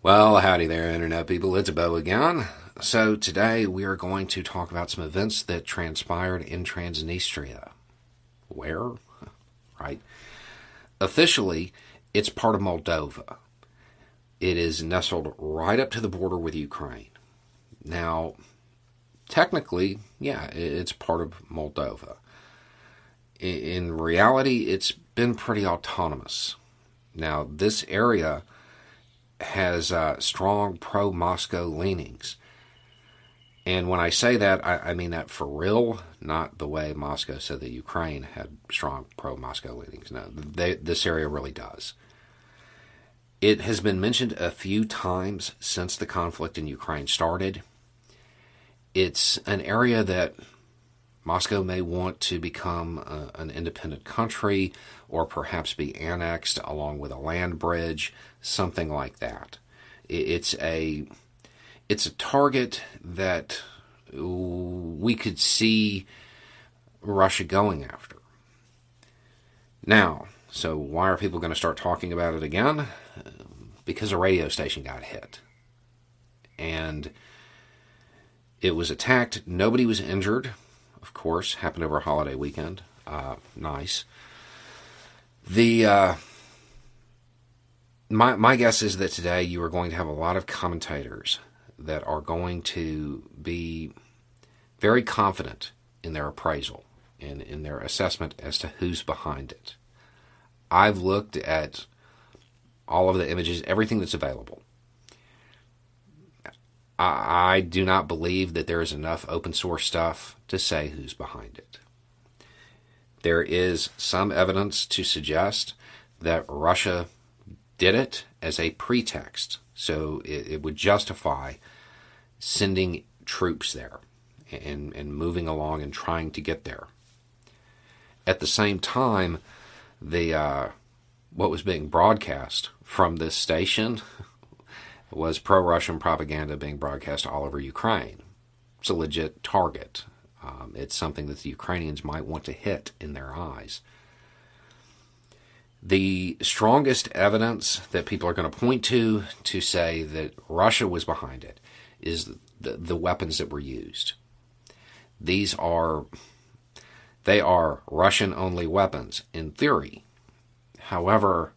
Well, howdy there, Internet people. It's Bo again. So, today we are going to talk about some events that transpired in Transnistria. Where? Right. Officially, it's part of Moldova. It is nestled right up to the border with Ukraine. Now, technically, yeah, it's part of Moldova. In reality, it's been pretty autonomous. Now, this area has uh, strong pro Moscow leanings. And when I say that, I, I, mean that for real, not the way Moscow said that Ukraine had strong pro Moscow leanings. No, they, this area really does. It has been mentioned a few times since the conflict in Ukraine started. It's an area that Moscow may want to become uh, an independent country or perhaps be annexed along with a land bridge, something like that. It's a it's a target that we could see Russia going after. Now, so why are people going to start talking about it again? Because a radio station got hit. And it was attacked. Nobody was injured of course, happened over a holiday weekend. Uh, nice. The uh, my my guess is that today you are going to have a lot of commentators that are going to be very confident in their appraisal and in their assessment as to who's behind it. I've looked at all of the images, everything that's available. I, I do not believe that there is enough open source stuff to say who's behind it. There is some evidence to suggest that Russia did it as a pretext, so it, it would justify sending troops there and, and moving along and trying to get there. At the same time, the uh, what was being broadcast from this station was pro Russian propaganda being broadcast all over Ukraine. It's a legit target. Um, it's something that the Ukrainians might want to hit in their eyes. The strongest evidence that people are going to point to to say that Russia was behind it is the, the weapons that were used. These are they are Russian only weapons in theory. However,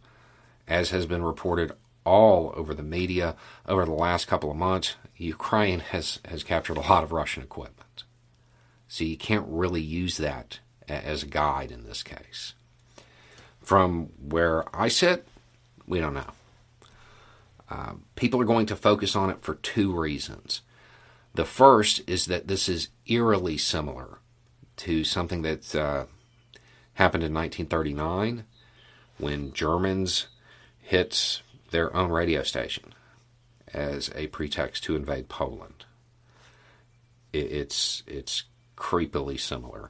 as has been reported all over the media over the last couple of months, Ukraine has, has captured a lot of Russian equipment. So you can't really use that as a guide in this case. From where I sit, we don't know. Uh, people are going to focus on it for two reasons. The first is that this is eerily similar to something that uh, happened in 1939 when Germans hit their own radio station as a pretext to invade Poland. It's it's creepily similar.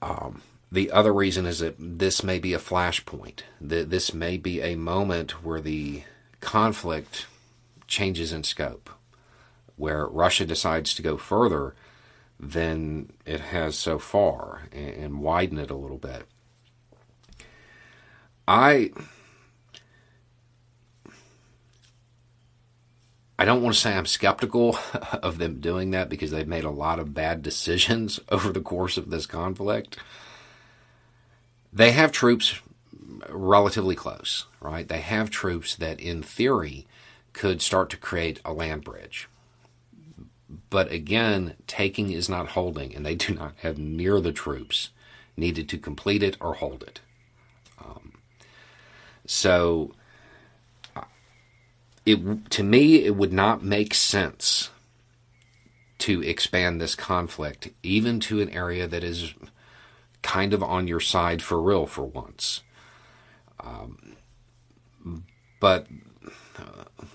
Um, the other reason is that this may be a flashpoint. That this may be a moment where the conflict changes in scope, where Russia decides to go further than it has so far and, and widen it a little bit. I I don't want to say I'm skeptical of them doing that because they've made a lot of bad decisions over the course of this conflict. They have troops relatively close, right? They have troops that, in theory, could start to create a land bridge. But again, taking is not holding, and they do not have near the troops needed to complete it or hold it. Um, so it to me it would not make sense to expand this conflict even to an area that is kind of on your side for real for once. Um, but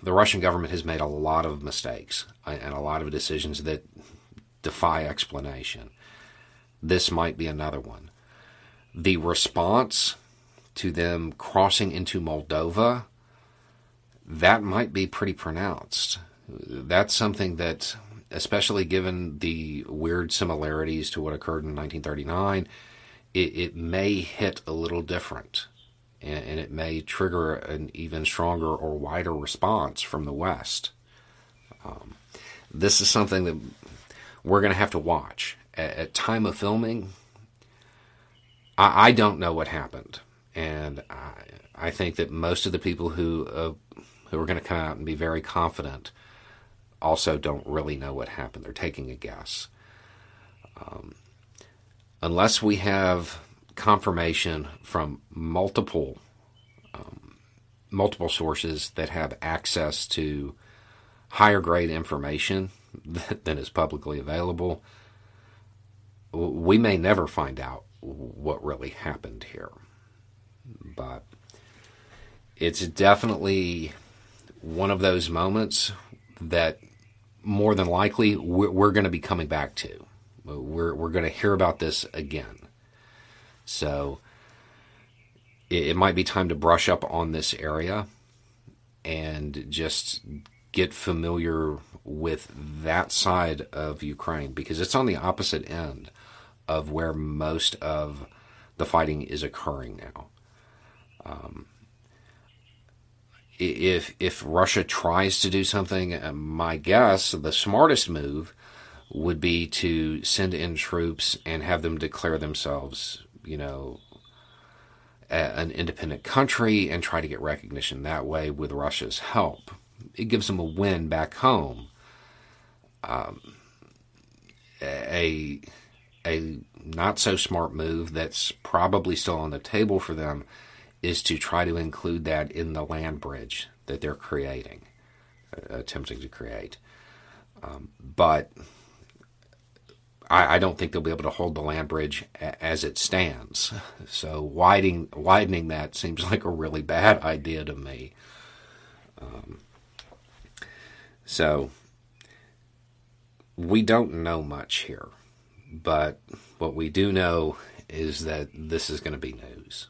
the Russian government has made a lot of mistakes and a lot of decisions that defy explanation. This might be another one. The response to them crossing into Moldova, that might be pretty pronounced. That's something that, especially given the weird similarities to what occurred in 1939, it, it may hit a little different. And, and it may trigger an even stronger or wider response from the West. Um, this is something that we're going to have to watch. At, at time of filming, I, I, don't know what happened, and I, I, think that most of the people who uh, who are going to come out and be very confident also don't really know what happened. They're taking a guess. Um, unless we have confirmation from multiple um, multiple sources that have access to higher grade information than is publicly available, we may never find out what really happened here. But it's definitely one of those moments that more than likely we're, going to be coming back to. We're, we're going to hear about this again. So it, it might be time to brush up on this area and just get familiar with that side of Ukraine because it's on the opposite end of where most of the fighting is occurring now. Um, if if Russia tries to do something, uh, my guess the smartest move would be to send in troops and have them declare themselves, you know, an independent country and try to get recognition that way with Russia's help. It gives them a win back home. Um, a a not so smart move that's probably still on the table for them is to try to include that in the land bridge that they're creating, uh, attempting to create. Um, but I, I, don't think they'll be able to hold the land bridge a, as it stands. So widening widening that seems like a really bad idea to me. Um, so we don't know much here. But what we do know is that this is going to be news.